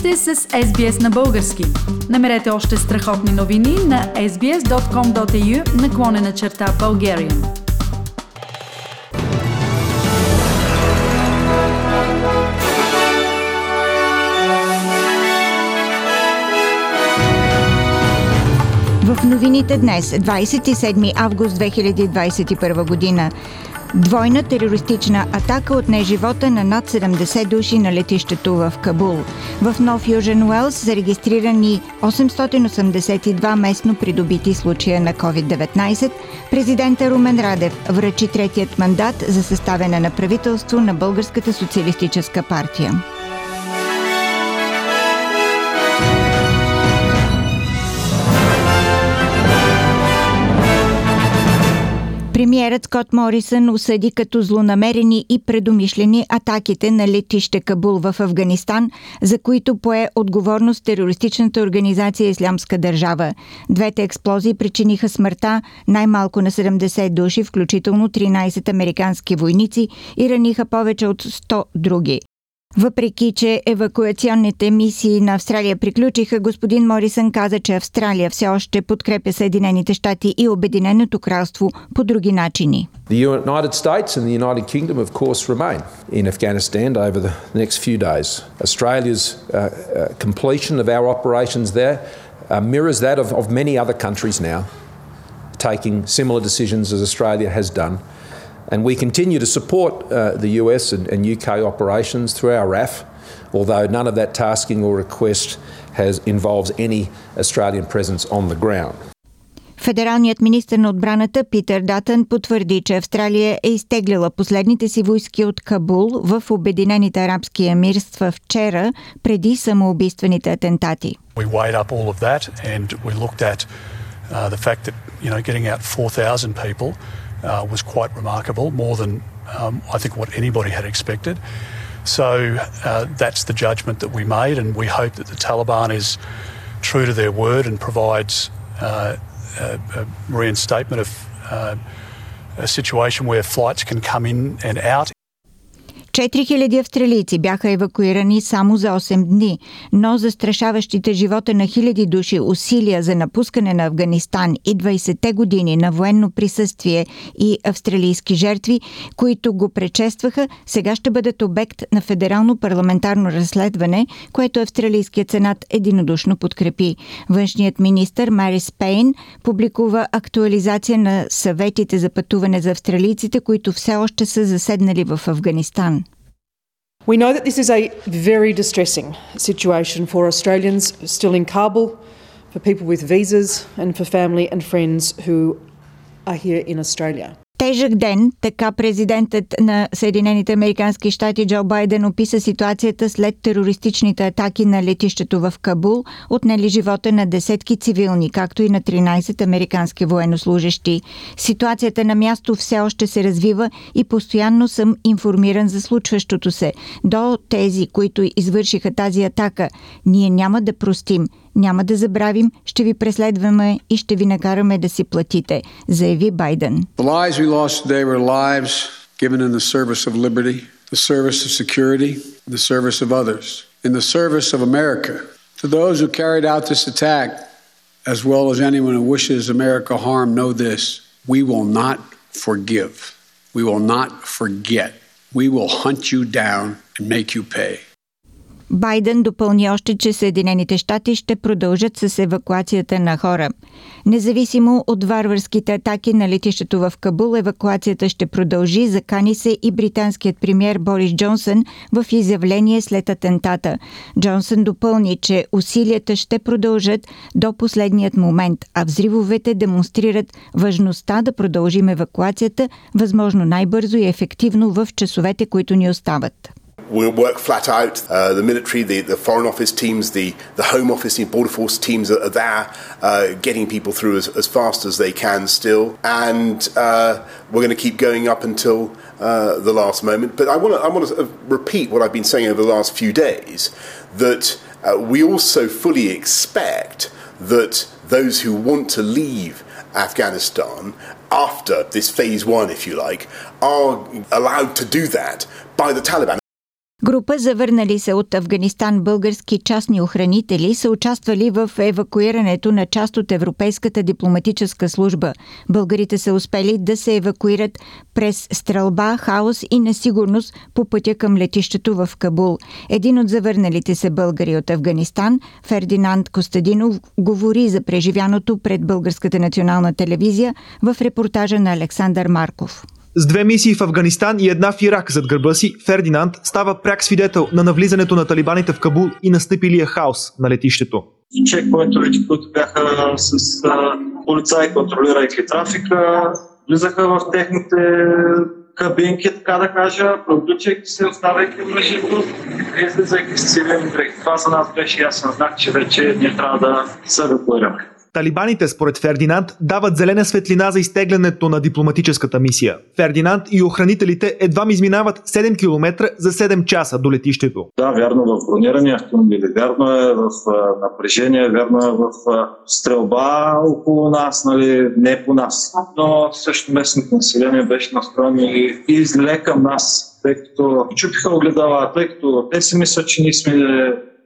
сте с SBS на български. Намерете още страхотни новини на sbs.com.au наклонена черта Bulgarian. В новините днес, 27 август 2021 година. Двойна терористична атака отне живота на над 70 души на летището в Кабул. В Нов Южен Уелс са регистрирани 882 местно придобити случая на COVID-19. Президента Румен Радев връчи третият мандат за съставяне на правителство на Българската социалистическа партия. Премиерът Скот Морисън осъди като злонамерени и предумишлени атаките на летище Кабул в Афганистан, за които пое отговорност терористичната организация Ислямска държава. Двете експлозии причиниха смъртта най-малко на 70 души, включително 13 американски войници и раниха повече от 100 други. Въпреки, че евакуационните мисии на Австралия приключиха, господин Морисън каза, че Австралия все още подкрепя Съединените щати и Обединеното кралство по други начини. The United States and the United Kingdom, of course, remain in Afghanistan over the next few days. Australia's uh, uh, completion of our operations there uh, mirrors that of, of many other countries now, taking similar decisions as Australia has done. And we continue to support uh, the US and, and, UK operations through our RAF, although none of that tasking or request has involves any Australian presence on the ground. Федералният министр на отбраната Питър Датън потвърди, че Австралия е изтеглила последните си войски от Кабул в Обединените арабски емирства вчера преди самоубийствените атентати. We weighed up all of that and we looked at uh, the fact that you know getting out 4,000 people uh, was quite remarkable, more than um, I think what anybody had expected. So uh, that's the judgment that we made, and we hope that the Taliban is true to their word and provides uh, a, a, reinstatement of a situation where flights can come in and out 4000 австралийци бяха евакуирани само за 8 дни, но застрашаващите живота на хиляди души усилия за напускане на Афганистан и 20-те години на военно присъствие и австралийски жертви, които го предшестваха, сега ще бъдат обект на федерално парламентарно разследване, което австралийският сенат единодушно подкрепи. Външният министр Марис Пейн публикува актуализация на съветите за пътуване за австралийците, които все още са заседнали в Афганистан. We know that this is a very distressing situation for Australians still in Kabul, for people with visas, and for family and friends who are here in Australia. Тежък ден, така президентът на Съединените Американски щати Джо Байден описа ситуацията след терористичните атаки на летището в Кабул, отнели живота на десетки цивилни, както и на 13 американски военнослужащи. Ситуацията на място все още се развива и постоянно съм информиран за случващото се. До тези, които извършиха тази атака, ние няма да простим. Няма да забравим, ще ви преследваме и ще ви накараме да си платите, заяви Байден. Given in the service of liberty, the service of security, the service of others, in the service of America. To those who carried out this attack, as well as anyone who wishes America harm, know this. We will not forgive. We will not forget. We will hunt you down and make you pay. Байден допълни още, че Съединените щати ще продължат с евакуацията на хора. Независимо от варварските атаки на летището в Кабул, евакуацията ще продължи, закани се и британският премьер Борис Джонсън в изявление след атентата. Джонсън допълни, че усилията ще продължат до последният момент, а взривовете демонстрират важността да продължим евакуацията възможно най-бързо и ефективно в часовете, които ни остават. We'll work flat out. Uh, the military, the, the Foreign Office teams, the, the Home Office, the Border Force teams are, are there uh, getting people through as, as fast as they can still. And uh, we're going to keep going up until uh, the last moment. But I want to I wanna repeat what I've been saying over the last few days that uh, we also fully expect that those who want to leave Afghanistan after this phase one, if you like, are allowed to do that by the Taliban. Група завърнали се от Афганистан български частни охранители са участвали в евакуирането на част от Европейската дипломатическа служба. Българите са успели да се евакуират през стрелба, хаос и несигурност по пътя към летището в Кабул. Един от завърналите се българи от Афганистан, Фердинанд Костадинов, говори за преживяното пред Българската национална телевизия в репортажа на Александър Марков. С две мисии в Афганистан и една в Ирак зад гърба си, Фердинанд става пряк свидетел на навлизането на талибаните в Кабул и настъпилия хаос на летището. Чекпоинтовете, които бяха с полицаи, контролирайки трафика, влизаха в техните кабинки, така да кажа, продучайки се, оставайки мъжето, излизайки с цивилен брег. Това за нас беше ясен знак, че вече не трябва да се евакуираме. Талибаните, според Фердинанд, дават зелена светлина за изтеглянето на дипломатическата мисия. Фердинанд и охранителите едва изминават 7 км за 7 часа до летището. Да, вярно в бронирани автомобили, вярно е в напрежение, вярно е в стрелба около нас, нали, не по нас. Но също местното население беше настроено и, и зле към нас, тъй като чупиха огледала, тъй като те си мислят, че ние сме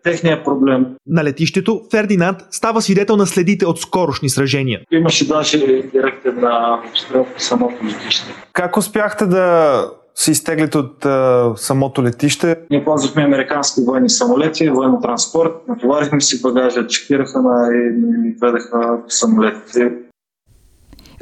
техния проблем. На летището Фердинанд става свидетел на следите от скорошни сражения. Имаше даже директен на по самото летище. Как успяхте да се изтеглите от а, самото летище? Ние ползвахме американски военни самолети, военен транспорт, натоварихме си багажа, чекираха на и ни ведаха самолетите.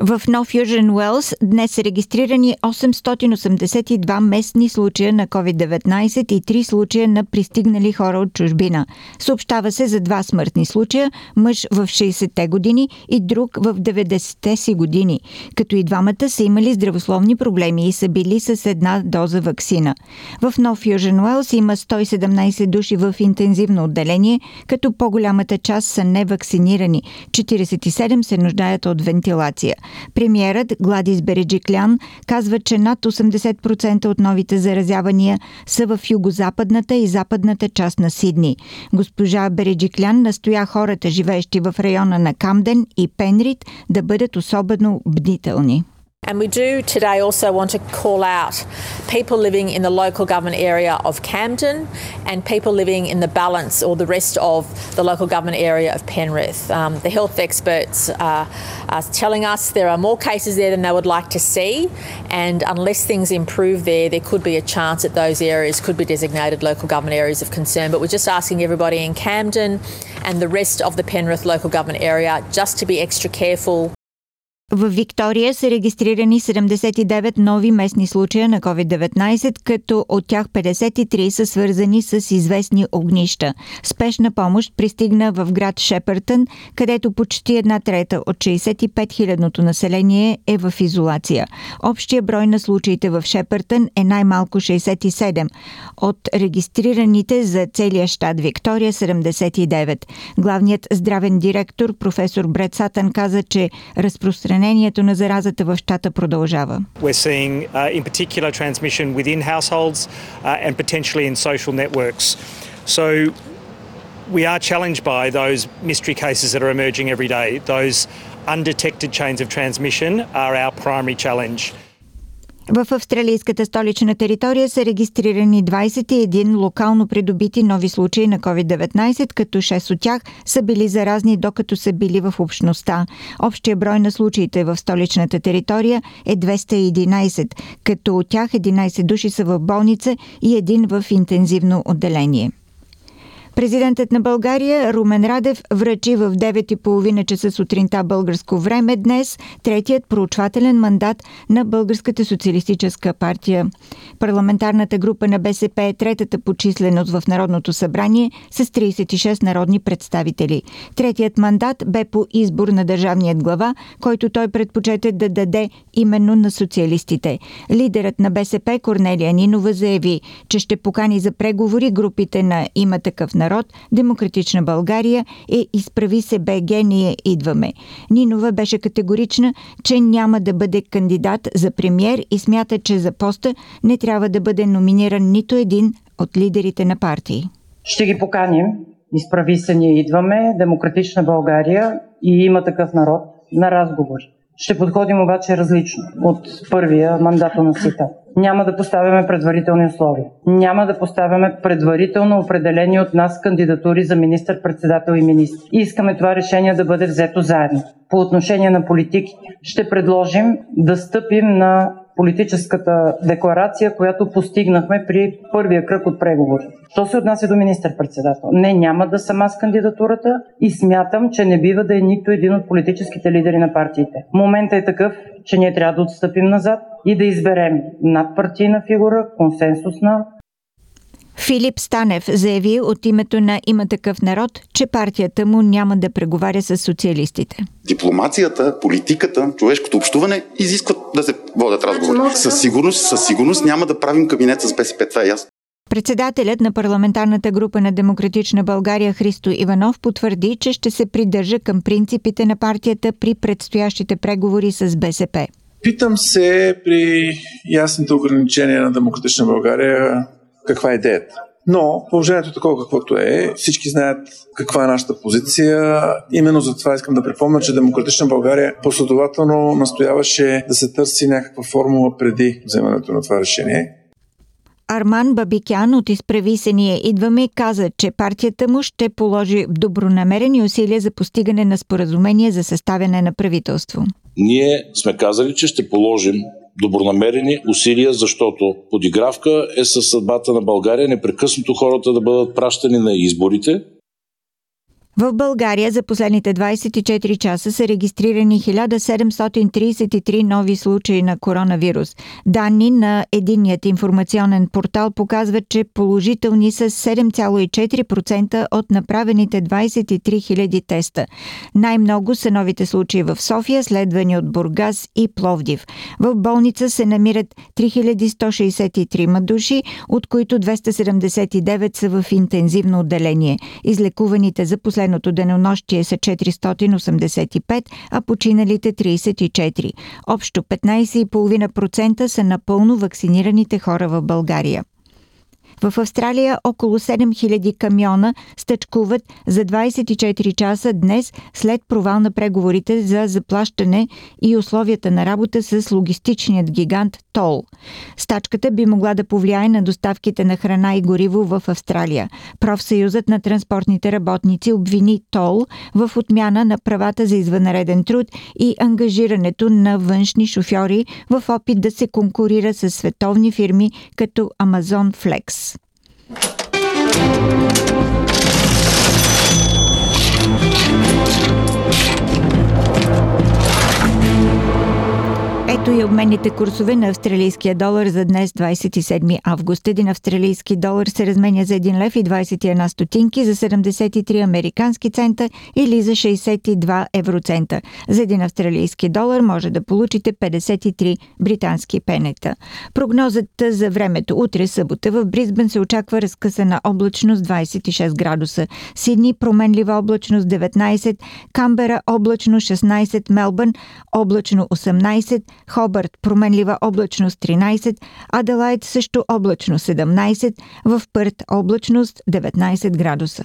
В Нов Южен Уелс днес са регистрирани 882 местни случая на COVID-19 и 3 случая на пристигнали хора от чужбина. Съобщава се за два смъртни случая – мъж в 60-те години и друг в 90-те си години, като и двамата са имали здравословни проблеми и са били с една доза вакцина. В Нов Южен Уелс има 117 души в интензивно отделение, като по-голямата част са невакцинирани. 47 се нуждаят от вентилация. Премьерът Гладис Береджиклян казва, че над 80% от новите заразявания са в югозападната и западната част на Сидни. Госпожа Береджиклян настоя хората, живеещи в района на Камден и Пенрит, да бъдат особено бдителни. And we do today also want to call out people living in the local government area of Camden and people living in the balance or the rest of the local government area of Penrith. Um, the health experts are, are telling us there are more cases there than they would like to see, and unless things improve there, there could be a chance that those areas could be designated local government areas of concern. But we're just asking everybody in Camden and the rest of the Penrith local government area just to be extra careful В Виктория са регистрирани 79 нови местни случая на COVID-19, като от тях 53 са свързани с известни огнища. Спешна помощ пристигна в град Шепъртън, където почти една трета от 65 000 население е в изолация. Общия брой на случаите в Шепъртън е най-малко 67. От регистрираните за целия щат Виктория 79. Главният здравен директор професор Бред Сатан каза, че разпространението разпространението на заразата в щата продължава. We're seeing uh, in particular transmission within households uh, and potentially in social networks. So we are challenged by those mystery cases that are emerging every day. Those undetected chains of transmission are our primary challenge. В австралийската столична територия са регистрирани 21 локално придобити нови случаи на COVID-19, като 6 от тях са били заразни, докато са били в общността. Общия брой на случаите в столичната територия е 211, като от тях 11 души са в болница и един в интензивно отделение. Президентът на България Румен Радев връчи в 9.30 часа сутринта българско време днес третият проучвателен мандат на Българската социалистическа партия. Парламентарната група на БСП е третата по численост в Народното събрание с 36 народни представители. Третият мандат бе по избор на държавният глава, който той предпочете да даде именно на социалистите. Лидерът на БСП Корнелия Нинова заяви, че ще покани за преговори групите на има такъв народ, Демократична България и Изправи се БГ, ние идваме. Нинова беше категорична, че няма да бъде кандидат за премьер и смята, че за поста не трябва да бъде номиниран нито един от лидерите на партии. Ще ги поканим. Изправи се, ние идваме. Демократична България и има такъв народ на разговори. Ще подходим обаче различно от първия мандатоносител. Няма да поставяме предварителни условия. Няма да поставяме предварително определени от нас кандидатури за министър-председател и министр. Искаме това решение да бъде взето заедно. По отношение на политиките ще предложим да стъпим на политическата декларация, която постигнахме при първия кръг от преговори. Що се отнася до министър-председател? Не, няма да съм аз кандидатурата и смятам, че не бива да е нито един от политическите лидери на партиите. Моментът е такъв, че ние трябва да отстъпим назад и да изберем надпартийна фигура, консенсусна, Филип Станев заяви от името на Има такъв народ, че партията му няма да преговаря с социалистите. Дипломацията, политиката, човешкото общуване изискват да се водят разговори. Със сигурност, със сигурност няма да правим кабинет с БСП, това е ясно. Председателят на парламентарната група на Демократична България Христо Иванов потвърди, че ще се придържа към принципите на партията при предстоящите преговори с БСП. Питам се при ясните ограничения на Демократична България каква е идеята. Но положението е такова каквото е. Всички знаят каква е нашата позиция. Именно за това искам да припомня, че Демократична България последователно настояваше да се търси някаква формула преди вземането на това решение. Арман Бабикян от Изправи се ние идваме каза, че партията му ще положи добронамерени усилия за постигане на споразумение за съставяне на правителство. Ние сме казали, че ще положим добронамерени усилия, защото подигравка е със съдбата на България непрекъснато хората да бъдат пращани на изборите, в България за последните 24 часа са регистрирани 1733 нови случаи на коронавирус. Данни на единният информационен портал показват, че положителни са 7,4% от направените 23 000 теста. Най-много са новите случаи в София, следвани от Бургас и Пловдив. В болница се намират 3163 души, от които 279 са в интензивно отделение. Излекуваните за последните последното денонощие са 485, а починалите 34. Общо 15,5% са напълно вакцинираните хора в България. В Австралия около 7000 камиона стъчкуват за 24 часа днес след провал на преговорите за заплащане и условията на работа с логистичният гигант Тол. Стачката би могла да повлияе на доставките на храна и гориво в Австралия. Профсъюзът на транспортните работници обвини Тол в отмяна на правата за извънреден труд и ангажирането на външни шофьори в опит да се конкурира с световни фирми като Amazon Flex. Thank you. Ето и обменните курсове на австралийския долар за днес 27 август. Един австралийски долар се разменя за 1 лев и 21 стотинки, за 73 американски цента или за 62 евроцента. За един австралийски долар може да получите 53 британски пенета. Прогнозата за времето утре събота в Бризбен се очаква разкъсана облачност 26 градуса. Сидни променлива облачност 19, Камбера облачно 16, Мелбърн облачно 18, Хобърт променлива облачност 13, Аделайт също облачно 17, в Пърт облачност 19 градуса.